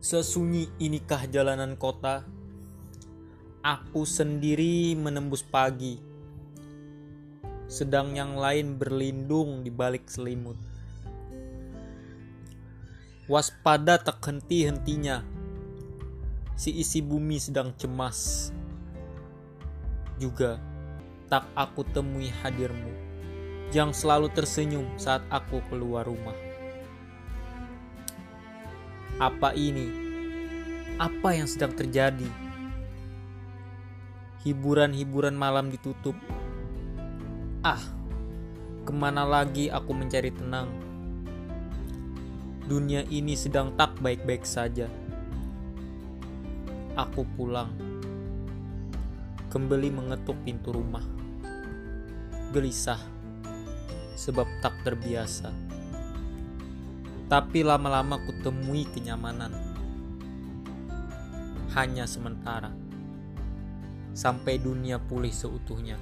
Sesunyi inikah jalanan kota? Aku sendiri menembus pagi, sedang yang lain berlindung di balik selimut. Waspada tak henti-hentinya, si isi bumi sedang cemas. Juga tak aku temui hadirmu, yang selalu tersenyum saat aku keluar rumah. Apa ini? Apa yang sedang terjadi? Hiburan-hiburan malam ditutup. Ah, ke mana lagi aku mencari tenang? Dunia ini sedang tak baik-baik saja. Aku pulang. Kembali mengetuk pintu rumah. Gelisah, sebab tak terbiasa tapi lama-lama kutemui kenyamanan. Hanya sementara, sampai dunia pulih seutuhnya.